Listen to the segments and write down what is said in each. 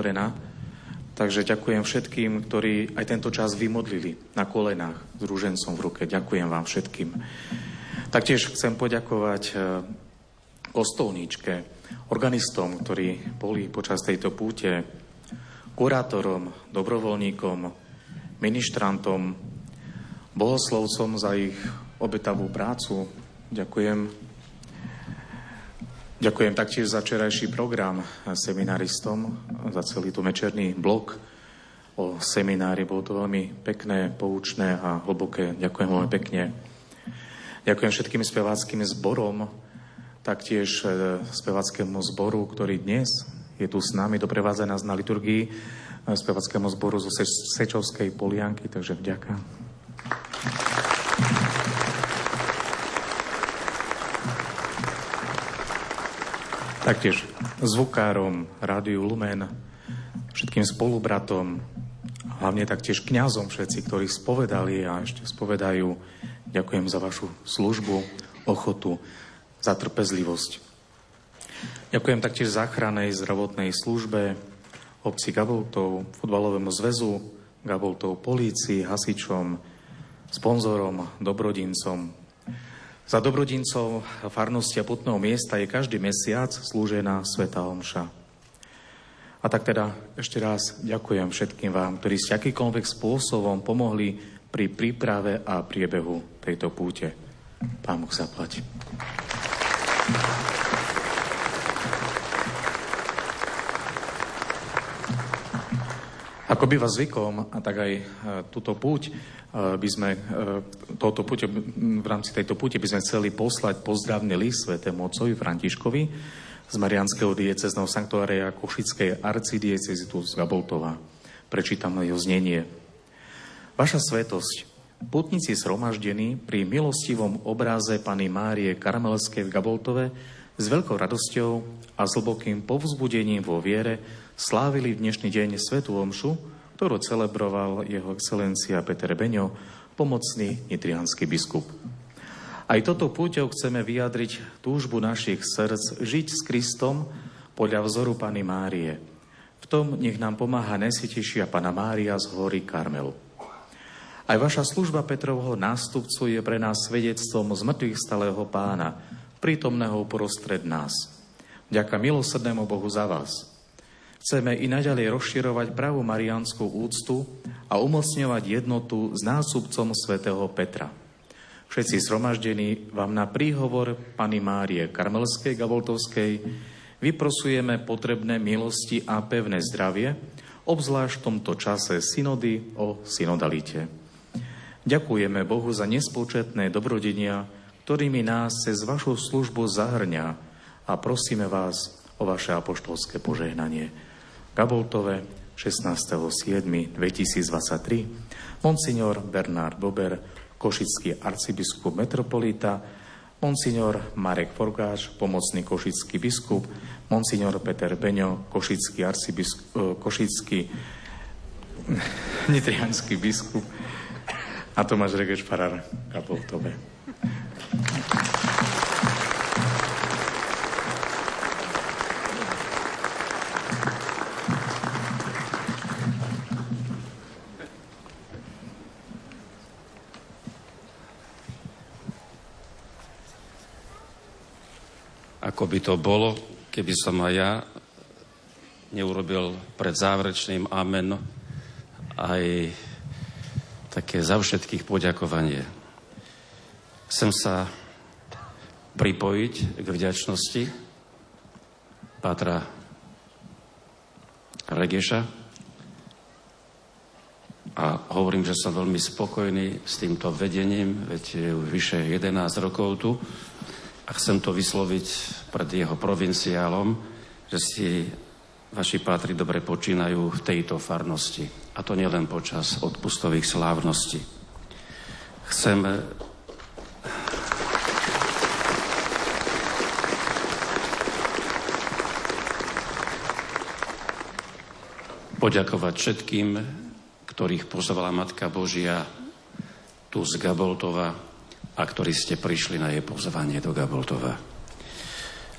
otvorená. Takže ďakujem všetkým, ktorí aj tento čas vymodlili na kolenách s rúžencom v ruke. Ďakujem vám všetkým. Taktiež chcem poďakovať e, kostolníčke, organistom, ktorí boli počas tejto púte, kurátorom, dobrovoľníkom, ministrantom, bohoslovcom za ich obetavú prácu. Ďakujem. Ďakujem taktiež za včerajší program seminaristom, za celý tu mečerný blok o seminári. Bolo to veľmi pekné, poučné a hlboké. Ďakujem veľmi pekne. Ďakujem všetkým speváckým zborom, taktiež e, spevackému zboru, ktorý dnes je tu s nami, doprevádza nás na liturgii e, spevackému zboru zo Sečovskej Polianky, takže vďaka. Taktiež zvukárom Rádiu Lumen, všetkým spolubratom, hlavne taktiež kňazom všetci, ktorí spovedali a ešte spovedajú. Ďakujem za vašu službu, ochotu, za trpezlivosť. Ďakujem taktiež záchranej zdravotnej službe, obci Gaboltov, futbalovému zväzu, Gaboltov polícii, hasičom, sponzorom, dobrodincom. Za dobrodincov farnosti a putného miesta je každý mesiac slúžená Sveta Omša. A tak teda ešte raz ďakujem všetkým vám, ktorí ste akýkoľvek spôsobom pomohli pri príprave a priebehu tejto púte. Pán Boh zaplať. Ako býva zvykom, a tak aj e, túto púť by sme, e, touto púte, v rámci tejto púte by sme chceli poslať pozdravný list svetému otcovi Františkovi z Marianského diecezného sanktuária Košickej arcidiecezy tu z Gaboltova. Prečítam jeho znenie. Vaša svetosť, putníci sromaždení pri milostivom obráze Pany Márie Karmelskej v Gaboltove s veľkou radosťou a s hlbokým povzbudením vo viere slávili dnešný deň Svetu Omšu, ktorú celebroval jeho excelencia Peter Beňo, pomocný nitrianský biskup. Aj toto púťou chceme vyjadriť túžbu našich srdc žiť s Kristom podľa vzoru Pany Márie. V tom nech nám pomáha nesitejšia Pana Mária z hory Karmelu. Aj vaša služba Petrovho nástupcu je pre nás svedectvom z stalého pána, prítomného uprostred nás. Ďaká milosrdnému Bohu za vás – Chceme i naďalej rozširovať pravú marianskú úctu a umocňovať jednotu s nástupcom svätého Petra. Všetci zhromaždení vám na príhovor Pany Márie Karmelskej Gavoltovskej vyprosujeme potrebné milosti a pevné zdravie, obzvlášť v tomto čase synody o synodalite. Ďakujeme Bohu za nespočetné dobrodenia, ktorými nás cez vašu službu zahrňa a prosíme vás o vaše apoštolské požehnanie. Gaboltove 16.7.2023 Monsignor Bernard Bober, košický arcibiskup metropolita, Monsignor Marek Forgáš, pomocný košický biskup, Monsignor Peter Beňo, košický arcibiskup, e, košický nitrianský biskup a Tomáš Regeš Farar Gaboltove. Ako by to bolo, keby som aj ja neurobil pred záverečným amen aj také za všetkých poďakovanie. Chcem sa pripojiť k vďačnosti Pátra Regeša a hovorím, že som veľmi spokojný s týmto vedením, veď je už vyše 11 rokov tu a chcem to vysloviť pred jeho provinciálom, že si vaši pátri dobre počínajú v tejto farnosti. A to nielen počas odpustových slávností. Chcem poďakovať všetkým, ktorých pozvala Matka Božia tu z Gaboltova, a ktorí ste prišli na jej pozvanie do Gaboltova.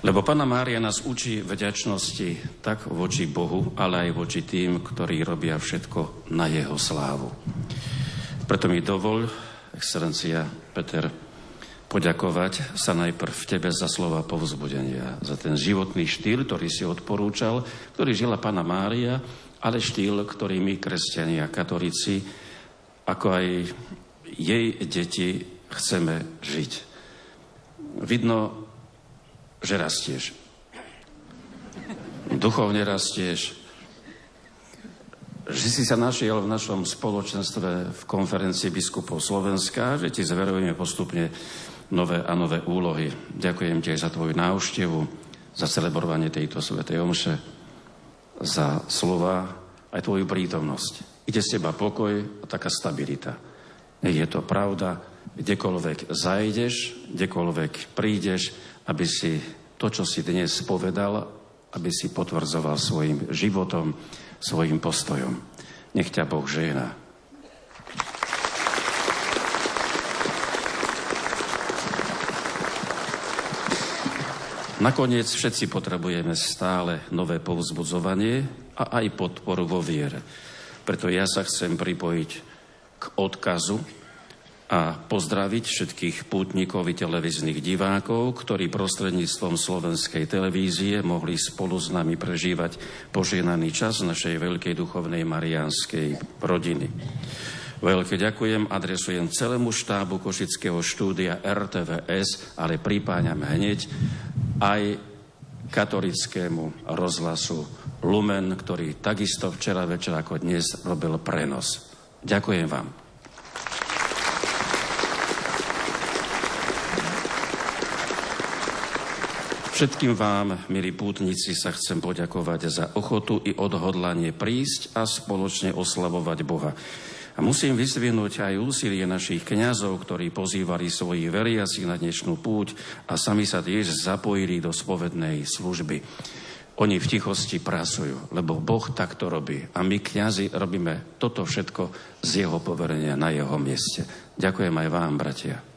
Lebo Pana Mária nás učí vďačnosti tak voči Bohu, ale aj voči tým, ktorí robia všetko na Jeho slávu. Preto mi dovol, excelencia Peter, poďakovať sa najprv v Tebe za slova povzbudenia, za ten životný štýl, ktorý si odporúčal, ktorý žila Pana Mária, ale štýl, ktorý my, kresťania, katolíci, ako aj jej deti, chceme žiť. Vidno, že rastieš. Duchovne rastieš. Že si sa našiel v našom spoločenstve v konferencii biskupov Slovenska, že ti zverujeme postupne nové a nové úlohy. Ďakujem ti aj za tvoju návštevu, za celebrovanie tejto svetej omše, za slova, aj tvoju prítomnosť. Ide z teba pokoj a taká stabilita. Je to pravda, kdekoľvek zajdeš, kdekoľvek prídeš, aby si to, čo si dnes povedal, aby si potvrdzoval svojim životom, svojim postojom. Nech ťa Boh žehná. Nakoniec všetci potrebujeme stále nové povzbudzovanie a aj podporu vo viere. Preto ja sa chcem pripojiť k odkazu, a pozdraviť všetkých pútnikov i televíznych divákov, ktorí prostredníctvom slovenskej televízie mohli spolu s nami prežívať požehnaný čas našej veľkej duchovnej marianskej rodiny. Veľké ďakujem, adresujem celému štábu Košického štúdia RTVS, ale pripáňam hneď aj katolickému rozhlasu Lumen, ktorý takisto včera večer ako dnes robil prenos. Ďakujem vám. Všetkým vám, milí pútnici, sa chcem poďakovať za ochotu i odhodlanie prísť a spoločne oslavovať Boha. A musím vyzvihnúť aj úsilie našich kňazov, ktorí pozývali svojich veriacich na dnešnú púť a sami sa tiež zapojili do spovednej služby. Oni v tichosti pracujú, lebo Boh takto robí. A my, kňazi, robíme toto všetko z jeho poverenia na jeho mieste. Ďakujem aj vám, bratia.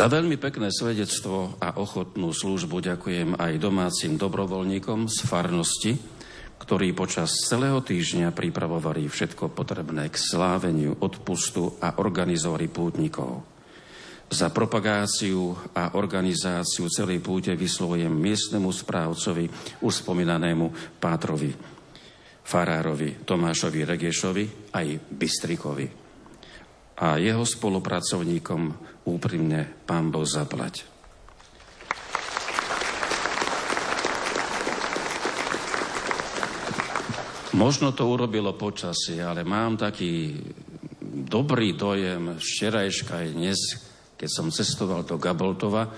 Za veľmi pekné svedectvo a ochotnú službu ďakujem aj domácim dobrovoľníkom z farnosti, ktorí počas celého týždňa pripravovali všetko potrebné k sláveniu, odpustu a organizovali pútnikov. Za propagáciu a organizáciu celej púte vyslovujem miestnemu správcovi, už spomínanému Pátrovi, Farárovi, Tomášovi Regešovi aj Bystrikovi a jeho spolupracovníkom úprimne Pán Boh zaplať. Možno to urobilo počasie, ale mám taký dobrý dojem včerajška aj dnes, keď som cestoval do Gaboltova,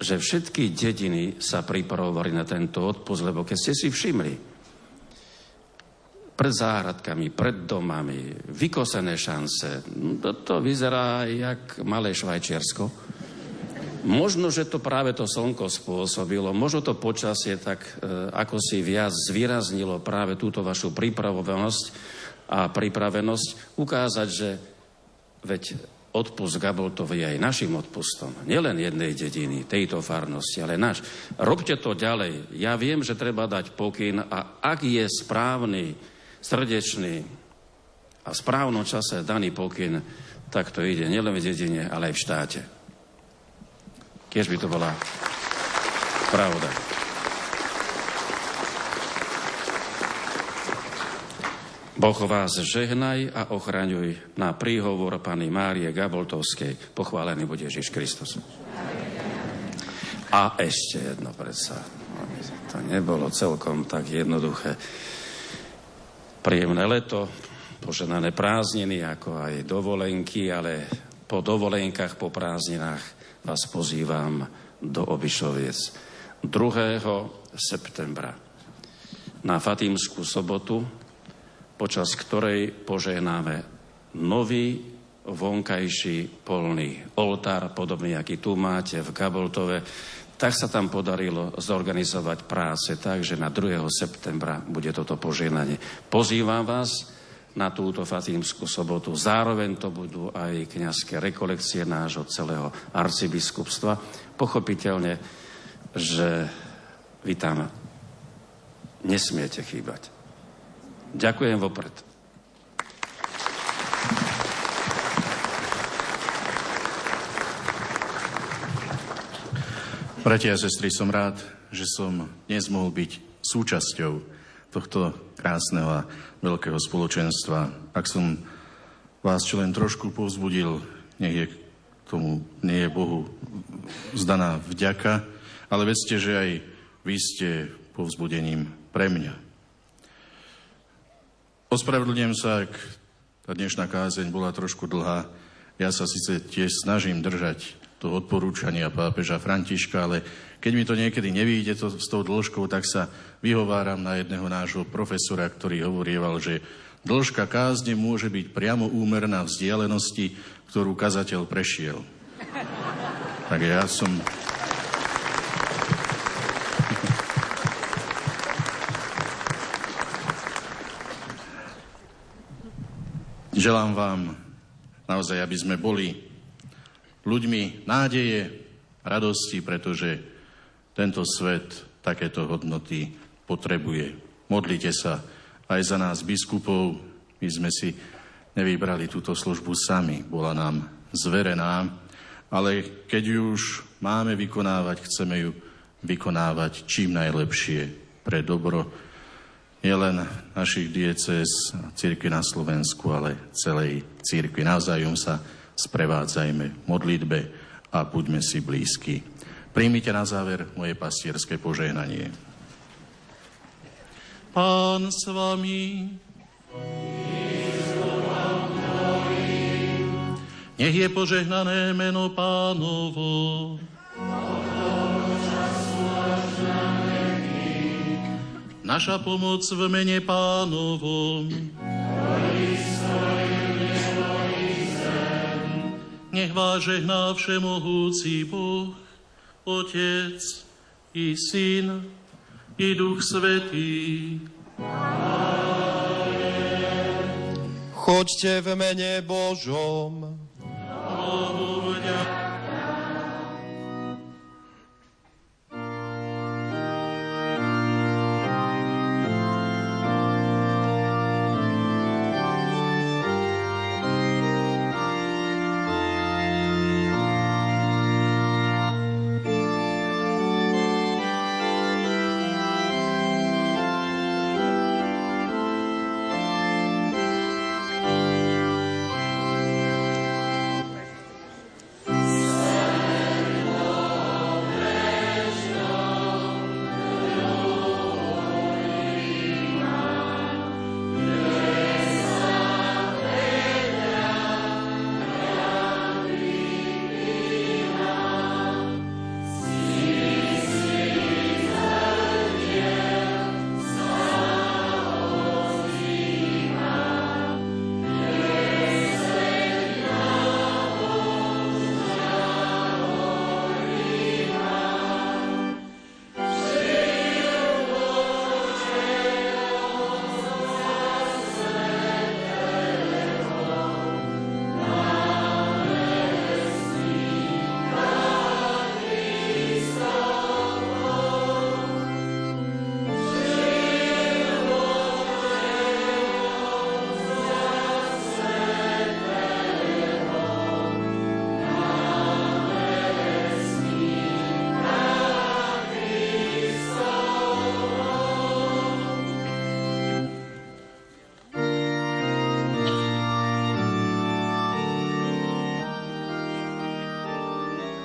že všetky dediny sa pripravovali na tento odpust, lebo keď ste si všimli, pred záhradkami, pred domami, vykosené šance. To, to vyzerá jak malé Švajčiarsko. Možno, že to práve to slnko spôsobilo, možno to počasie tak e, ako si viac zvýraznilo práve túto vašu pripravovanosť a pripravenosť ukázať, že veď odpust Gaboltov je aj našim odpustom. Nielen jednej dediny, tejto farnosti, ale náš. Robte to ďalej. Ja viem, že treba dať pokyn a ak je správny srdečný a v správnom čase daný pokyn, tak to ide nielen v dedine, ale aj v štáte. Keď by to bola pravda. Boh vás žehnaj a ochraňuj na príhovor Pany Márie Gaboltovskej. Pochválený bude Ježiš Kristus. A ešte jedno predsa. To nebolo celkom tak jednoduché príjemné leto, poženané prázdniny, ako aj dovolenky, ale po dovolenkách, po prázdninách vás pozývam do Obišoviec 2. septembra na Fatímskú sobotu, počas ktorej požehnáme nový vonkajší polný oltár, podobný, aký tu máte v Gaboltove, tak sa tam podarilo zorganizovať práce tak, že na 2. septembra bude toto požehnanie. Pozývam vás na túto Fatímskú sobotu. Zároveň to budú aj kniazské rekolekcie nášho celého arcibiskupstva. Pochopiteľne, že vy tam nesmiete chýbať. Ďakujem vopred. Bratia a sestry, som rád, že som dnes mohol byť súčasťou tohto krásneho a veľkého spoločenstva. Ak som vás čo len trošku povzbudil, nech je tomu, nie je Bohu zdaná vďaka, ale vedzte, že aj vy ste povzbudením pre mňa. Ospravedlňujem sa, ak tá dnešná kázeň bola trošku dlhá. Ja sa síce tiež snažím držať to odporúčania pápeža Františka, ale keď mi to niekedy nevíde to, s tou dĺžkou, tak sa vyhováram na jedného nášho profesora, ktorý hovorieval, že dĺžka kázne môže byť priamo úmerná vzdialenosti, ktorú kazateľ prešiel. Tak ja som Želám vám naozaj, aby sme boli ľuďmi nádeje, radosti, pretože tento svet takéto hodnoty potrebuje. Modlite sa aj za nás biskupov. My sme si nevybrali túto službu sami, bola nám zverená, ale keď ju už máme vykonávať, chceme ju vykonávať čím najlepšie pre dobro nielen našich diecez církvy na Slovensku, ale celej církvy. Navzájom sa sprevádzajme modlitbe a buďme si blízki. Príjmite na záver moje pastierské požehnanie. Pán s vami. Nech je požehnané meno pánovo. naša pomoc v mene pánovom. Nech vás žehná všemohúci Boh, Otec i Syn i Duch Svetý. Choďte v mene Božom.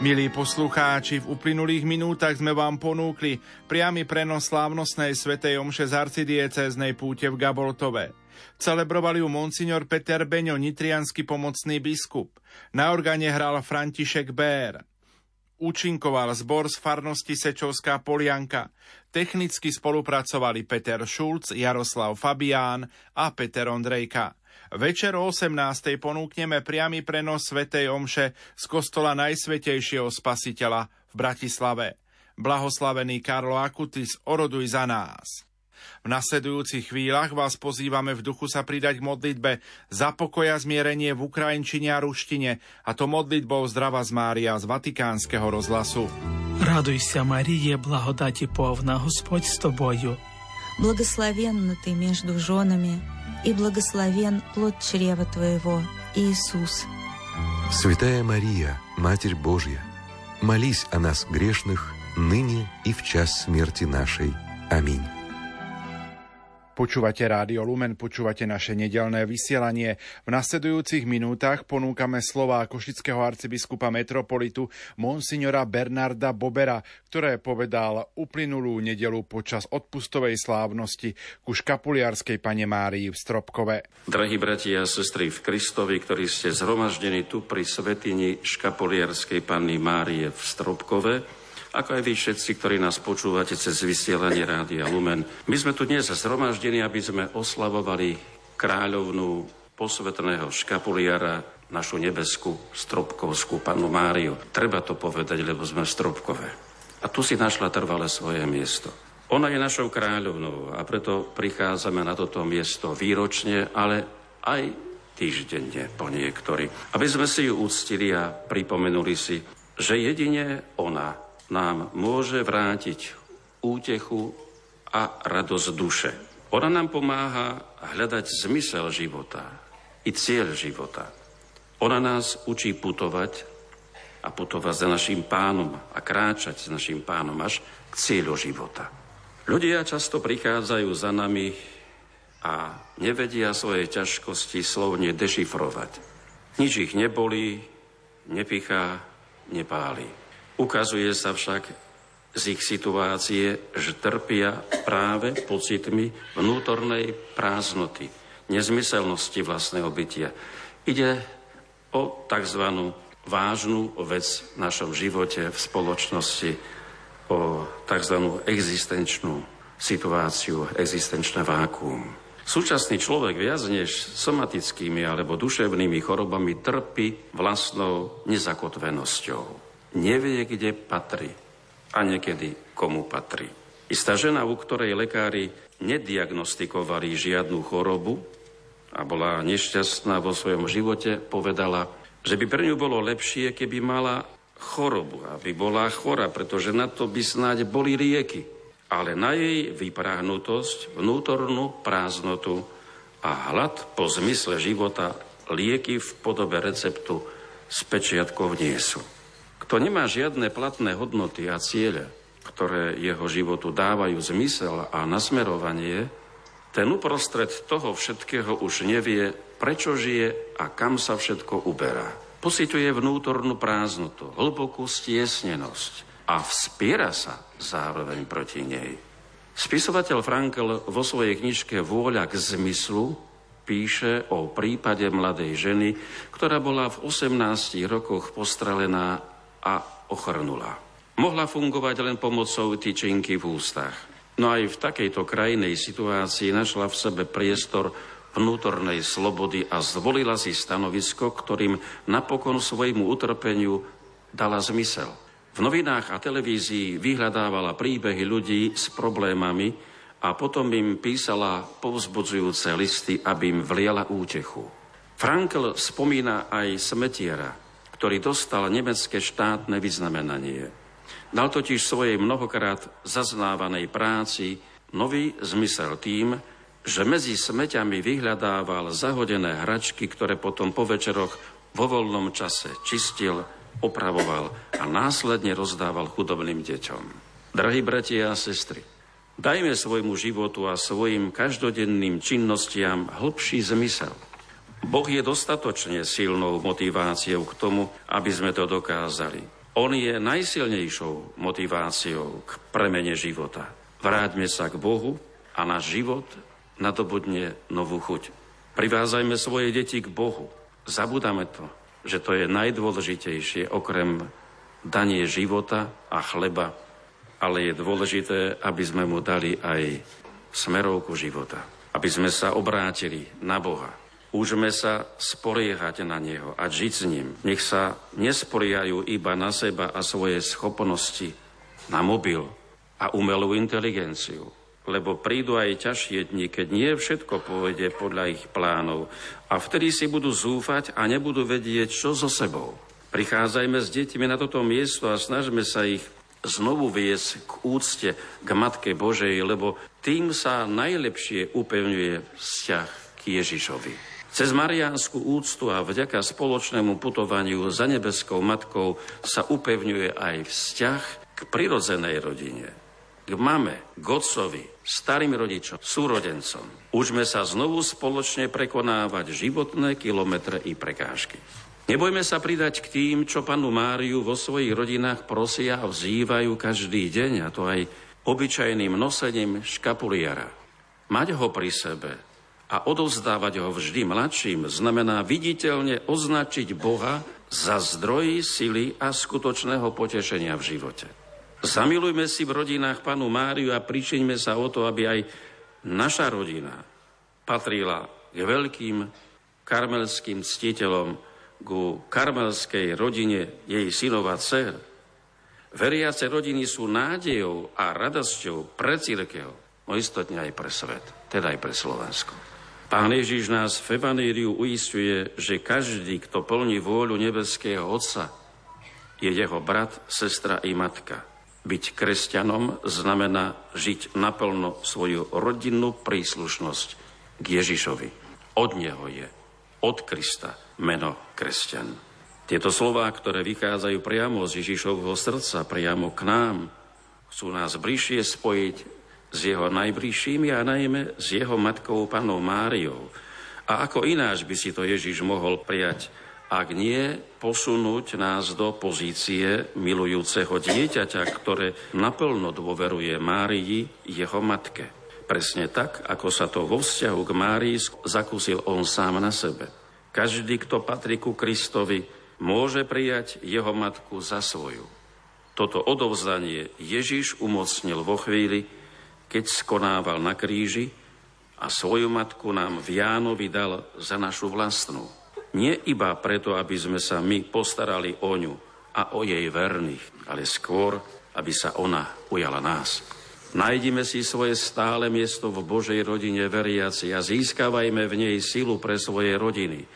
Milí poslucháči, v uplynulých minútach sme vám ponúkli priamy prenos slávnostnej svetej omše z arcidiecéznej púte v Gaboltove. Celebroval ju monsignor Peter Beňo, nitrianský pomocný biskup. Na organe hral František Bér. Účinkoval zbor z farnosti Sečovská Polianka. Technicky spolupracovali Peter Šulc, Jaroslav Fabián a Peter Ondrejka. Večer o 18. ponúkneme priamy prenos Svetej Omše z kostola Najsvetejšieho Spasiteľa v Bratislave. Blahoslavený Karlo Akutis, oroduj za nás. V nasledujúcich chvíľach vás pozývame v duchu sa pridať k modlitbe za pokoja zmierenie v Ukrajinčine a ruštine, a to modlitbou Zdrava z Mária z Vatikánskeho rozhlasu. Радуйся, Мария, благодати полна, Господь с тобою. Благословенна ты между женами, и благословен плод чрева твоего, Иисус. Святая Мария, Матерь Божья, молись о нас грешных, ныне и в час смерти нашей. Аминь. Počúvate Rádio Lumen, počúvate naše nedelné vysielanie. V nasledujúcich minútach ponúkame slová košického arcibiskupa metropolitu monsignora Bernarda Bobera, ktoré povedal uplynulú nedelu počas odpustovej slávnosti ku škapuliarskej pane Márii v Stropkove. Drahí bratia a sestry v Kristovi, ktorí ste zhromaždení tu pri svetini škapuliarskej panny Márie v Stropkove, ako aj vy všetci, ktorí nás počúvate cez vysielanie Rádia Lumen. My sme tu dnes zhromaždení, aby sme oslavovali kráľovnú posvetného škapuliara, našu nebeskú stropkovskú panu Máriu. Treba to povedať, lebo sme v Stropkove. A tu si našla trvalé svoje miesto. Ona je našou kráľovnou a preto prichádzame na toto miesto výročne, ale aj týždenne po niektorí. Aby sme si ju úctili a pripomenuli si, že jedine ona nám môže vrátiť útechu a radosť duše. Ona nám pomáha hľadať zmysel života i cieľ života. Ona nás učí putovať a putovať za našim pánom a kráčať s našim pánom až k cieľu života. Ľudia často prichádzajú za nami a nevedia svoje ťažkosti slovne dešifrovať. Nič ich nebolí, nepichá, nepáli. Ukazuje sa však z ich situácie, že trpia práve pocitmi vnútornej prázdnoty, nezmyselnosti vlastného bytia. Ide o tzv. vážnu vec v našom živote, v spoločnosti, o tzv. existenčnú situáciu, existenčné vákuum. Súčasný človek viac než somatickými alebo duševnými chorobami trpí vlastnou nezakotvenosťou nevie, kde patrí a niekedy komu patrí. Istá žena, u ktorej lekári nediagnostikovali žiadnu chorobu a bola nešťastná vo svojom živote, povedala, že by pre ňu bolo lepšie, keby mala chorobu, aby bola chora, pretože na to by snáď boli rieky. Ale na jej vypráhnutosť, vnútornú prázdnotu a hlad po zmysle života lieky v podobe receptu z pečiatkov nie sú. Kto nemá žiadne platné hodnoty a ciele, ktoré jeho životu dávajú zmysel a nasmerovanie, ten uprostred toho všetkého už nevie, prečo žije a kam sa všetko uberá. Pociťuje vnútornú prázdnotu, hlbokú stiesnenosť a vspiera sa zároveň proti nej. Spisovateľ Frankel vo svojej knižke Vôľa k zmyslu píše o prípade mladej ženy, ktorá bola v 18 rokoch postrelená a ochrnula. Mohla fungovať len pomocou tyčinky v ústach. No aj v takejto krajnej situácii našla v sebe priestor vnútornej slobody a zvolila si stanovisko, ktorým napokon svojmu utrpeniu dala zmysel. V novinách a televízii vyhľadávala príbehy ľudí s problémami a potom im písala povzbudzujúce listy, aby im vliala útechu. Frankl spomína aj smetiera, ktorý dostal nemecké štátne vyznamenanie. Dal totiž svojej mnohokrát zaznávanej práci nový zmysel tým, že medzi smeťami vyhľadával zahodené hračky, ktoré potom po večeroch vo voľnom čase čistil, opravoval a následne rozdával chudobným deťom. Drahí bratia a sestry, dajme svojmu životu a svojim každodenným činnostiam hĺbší zmysel – Boh je dostatočne silnou motiváciou k tomu, aby sme to dokázali. On je najsilnejšou motiváciou k premene života. Vráťme sa k Bohu a náš život nadobudne novú chuť. Privázajme svoje deti k Bohu. Zabudáme to, že to je najdôležitejšie okrem danie života a chleba, ale je dôležité, aby sme mu dali aj smerovku života. Aby sme sa obrátili na Boha, Úžme sa spoliehať na Neho a žiť s ním. Nech sa nespoliehajú iba na seba a svoje schopnosti, na mobil a umelú inteligenciu, lebo prídu aj ťažšie dni, keď nie všetko pôjde podľa ich plánov. A vtedy si budú zúfať a nebudú vedieť, čo so sebou. Prichádzajme s deťmi na toto miesto a snažme sa ich znovu viesť k úcte k Matke Božej, lebo tým sa najlepšie upevňuje vzťah k Ježišovi. Cez Mariánsku úctu a vďaka spoločnému putovaniu za nebeskou matkou sa upevňuje aj vzťah k prirodzenej rodine, k mame, k otcovi, starým rodičom, súrodencom. Užme sa znovu spoločne prekonávať životné kilometre i prekážky. Nebojme sa pridať k tým, čo panu Máriu vo svojich rodinách prosia a vzývajú každý deň, a to aj obyčajným nosením škapuliara. Mať ho pri sebe a odovzdávať ho vždy mladším znamená viditeľne označiť Boha za zdroj sily a skutočného potešenia v živote. Zamilujme si v rodinách panu Máriu a pričiňme sa o to, aby aj naša rodina patrila k veľkým karmelským ctiteľom, ku karmelskej rodine jej synov a dcer. Veriace rodiny sú nádejou a radosťou pre církev, no istotne aj pre svet, teda aj pre Slovensko. Pán Ježiš nás v Evaníriu uistuje, že každý, kto plní vôľu nebeského Otca, je jeho brat, sestra i matka. Byť kresťanom znamená žiť naplno svoju rodinnú príslušnosť k Ježišovi. Od Neho je, od Krista meno kresťan. Tieto slová, ktoré vychádzajú priamo z Ježišovho srdca, priamo k nám, chcú nás bližšie spojiť s jeho najbližšími a najmä s jeho matkou panou Máriou. A ako ináč by si to Ježiš mohol prijať, ak nie posunúť nás do pozície milujúceho dieťaťa, ktoré naplno dôveruje Márii, jeho matke. Presne tak, ako sa to vo vzťahu k Márii zakúsil on sám na sebe. Každý, kto patrí ku Kristovi, môže prijať jeho matku za svoju. Toto odovzdanie Ježiš umocnil vo chvíli, keď skonával na kríži a svoju matku nám v Jánovi dal za našu vlastnú. Nie iba preto, aby sme sa my postarali o ňu a o jej verných, ale skôr, aby sa ona ujala nás. Nájdime si svoje stále miesto v Božej rodine veriaci a získavajme v nej silu pre svoje rodiny,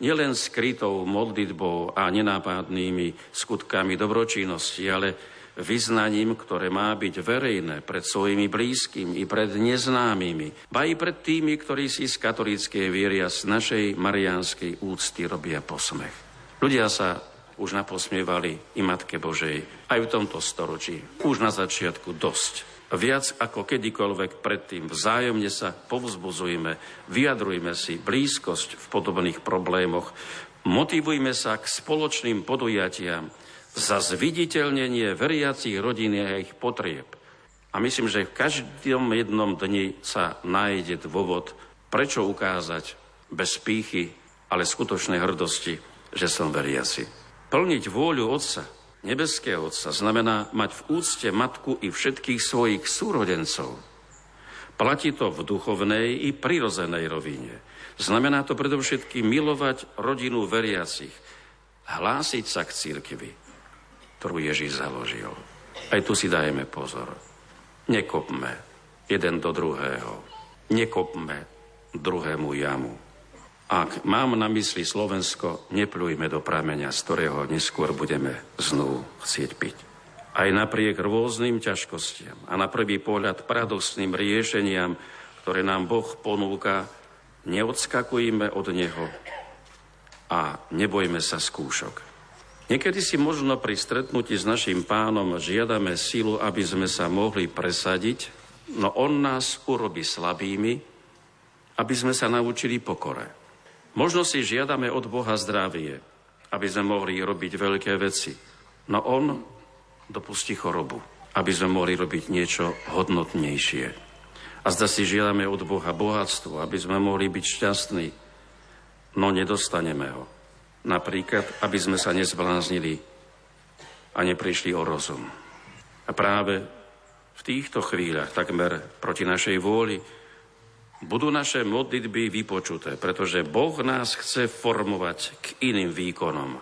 nielen skrytou modlitbou a nenápadnými skutkami dobročinnosti, ale vyznaním, ktoré má byť verejné pred svojimi blízkymi i pred neznámymi, ba i pred tými, ktorí si z katolíckej viery a z našej marianskej úcty robia posmech. Ľudia sa už naposmievali i Matke Božej aj v tomto storočí, už na začiatku dosť. Viac ako kedykoľvek predtým vzájomne sa povzbuzujme, vyjadrujme si blízkosť v podobných problémoch, motivujme sa k spoločným podujatiam za zviditeľnenie veriacich rodín a ich potrieb. A myslím, že v každom jednom dni sa nájde dôvod, prečo ukázať bez pýchy, ale skutočnej hrdosti, že som veriaci. Plniť vôľu Otca, nebeského Otca znamená mať v úcte matku i všetkých svojich súrodencov. Platí to v duchovnej i prirozenej rovine. Znamená to predovšetkým milovať rodinu veriacich, hlásiť sa k církvi, ktorú Ježíš založil. Aj tu si dajeme pozor. Nekopme jeden do druhého. Nekopme druhému jamu. Ak mám na mysli Slovensko, nepľujme do prameňa, z ktorého neskôr budeme znovu chcieť piť. Aj napriek rôznym ťažkostiam a na prvý pohľad paradoxným riešeniam, ktoré nám Boh ponúka, neodskakujme od Neho a nebojme sa skúšok. Niekedy si možno pri stretnutí s našim pánom žiadame silu, aby sme sa mohli presadiť, no on nás urobí slabými, aby sme sa naučili pokore. Možno si žiadame od Boha zdravie, aby sme mohli robiť veľké veci. No On dopustí chorobu, aby sme mohli robiť niečo hodnotnejšie. A zda si žiadame od Boha bohatstvo, aby sme mohli byť šťastní, no nedostaneme ho. Napríklad, aby sme sa nezbláznili a neprišli o rozum. A práve v týchto chvíľach, takmer proti našej vôli, budú naše modlitby vypočuté, pretože Boh nás chce formovať k iným výkonom.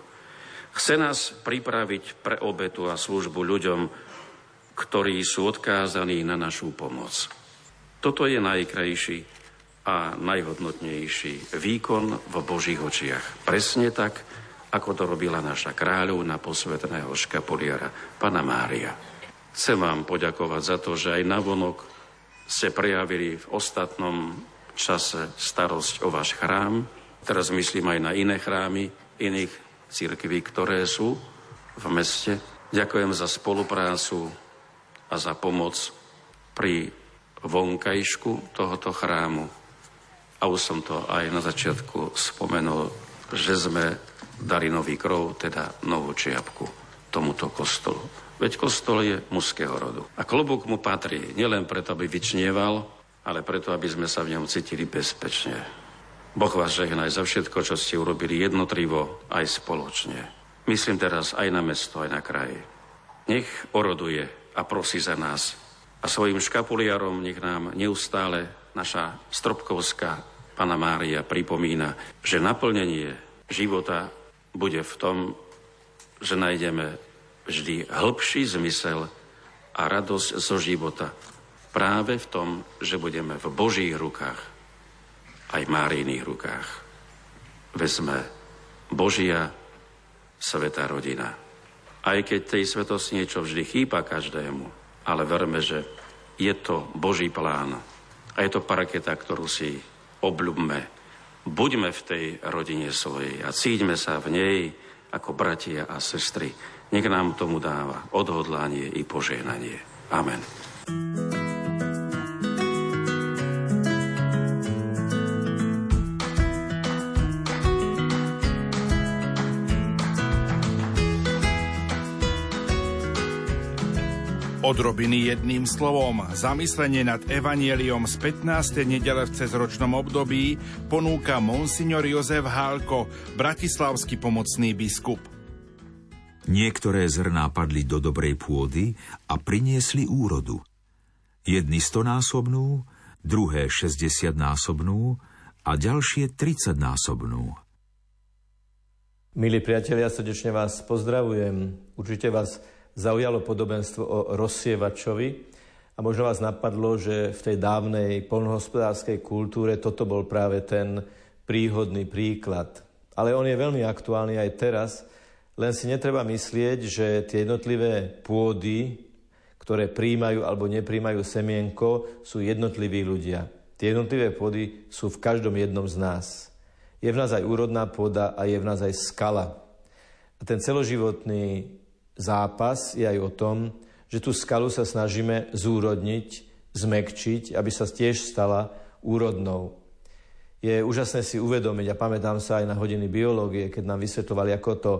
Chce nás pripraviť pre obetu a službu ľuďom, ktorí sú odkázaní na našu pomoc. Toto je najkrajší a najhodnotnejší výkon v Božích očiach. Presne tak, ako to robila naša kráľovna posvetného škapuliara, Pana Mária. Chcem vám poďakovať za to, že aj navonok ste prejavili v ostatnom čase starosť o váš chrám. Teraz myslím aj na iné chrámy, iných církví, ktoré sú v meste. Ďakujem za spoluprácu a za pomoc pri vonkajšku tohoto chrámu. A už som to aj na začiatku spomenul, že sme dali nový krov, teda novú čiapku tomuto kostolu. Veď kostol je mužského rodu. A klobúk mu patrí nielen preto, aby vyčnieval, ale preto, aby sme sa v ňom cítili bezpečne. Boh vás žehnaj za všetko, čo ste urobili jednotrivo aj spoločne. Myslím teraz aj na mesto, aj na kraj. Nech oroduje a prosí za nás. A svojim škapuliarom nech nám neustále naša Stropkovská Pana Mária pripomína, že naplnenie života bude v tom, že nájdeme vždy hĺbší zmysel a radosť zo života práve v tom, že budeme v Božích rukách, aj Márijných rukách. Vezme Božia sveta rodina. Aj keď tej svetosti niečo vždy chýba každému, ale verme, že je to Boží plán a je to parketa, ktorú si obľubme. Buďme v tej rodine svojej a cíťme sa v nej ako bratia a sestry. Nech nám tomu dáva odhodlanie i požehnanie. Amen. Odrobiny jedným slovom, zamyslenie nad evanieliom z 15. nedele v cezročnom období ponúka monsignor Jozef Hálko, bratislavský pomocný biskup. Niektoré zrná padli do dobrej pôdy a priniesli úrodu. Jedny stonásobnú, druhé 60-násobnú a ďalšie 30-násobnú. Milí priatelia, srdečne vás pozdravujem. Určite vás zaujalo podobenstvo o rozsievačovi a možno vás napadlo, že v tej dávnej polnohospodárskej kultúre toto bol práve ten príhodný príklad. Ale on je veľmi aktuálny aj teraz, len si netreba myslieť, že tie jednotlivé pôdy, ktoré príjmajú alebo nepríjmajú semienko, sú jednotliví ľudia. Tie jednotlivé pôdy sú v každom jednom z nás. Je v nás aj úrodná pôda a je v nás aj skala. A ten celoživotný zápas je aj o tom, že tú skalu sa snažíme zúrodniť, zmekčiť, aby sa tiež stala úrodnou. Je úžasné si uvedomiť, a pamätám sa aj na hodiny biológie, keď nám vysvetovali, ako to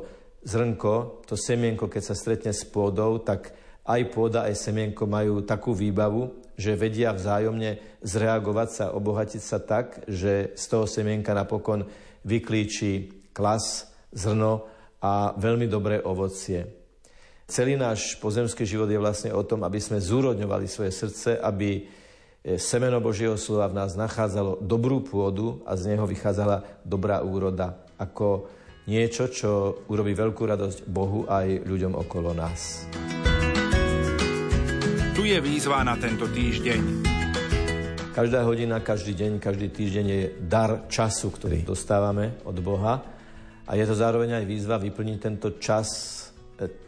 zrnko, to semienko, keď sa stretne s pôdou, tak aj pôda, aj semienko majú takú výbavu, že vedia vzájomne zreagovať sa, obohatiť sa tak, že z toho semienka napokon vyklíči klas, zrno a veľmi dobré ovocie. Celý náš pozemský život je vlastne o tom, aby sme zúrodňovali svoje srdce, aby e, semeno Božieho slova v nás nachádzalo dobrú pôdu a z neho vychádzala dobrá úroda. Ako niečo, čo urobí veľkú radosť Bohu aj ľuďom okolo nás. Tu je výzva na tento týždeň. Každá hodina, každý deň, každý týždeň je dar času, ktorý dostávame od Boha. A je to zároveň aj výzva vyplniť tento čas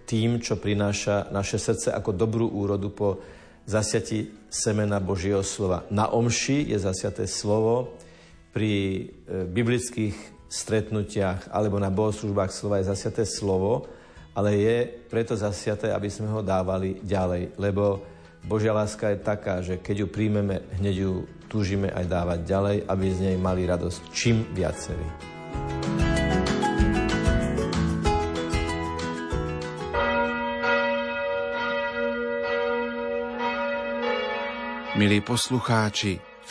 tým, čo prináša naše srdce ako dobrú úrodu po zasiati semena Božieho slova. Na omši je zasiaté slovo, pri e, biblických stretnutiach alebo na bohoslužbách slova je zasiaté slovo, ale je preto zasiaté, aby sme ho dávali ďalej, lebo Božia láska je taká, že keď ju príjmeme, hneď ju túžime aj dávať ďalej, aby z nej mali radosť čím viacerí. Milí poslucháči,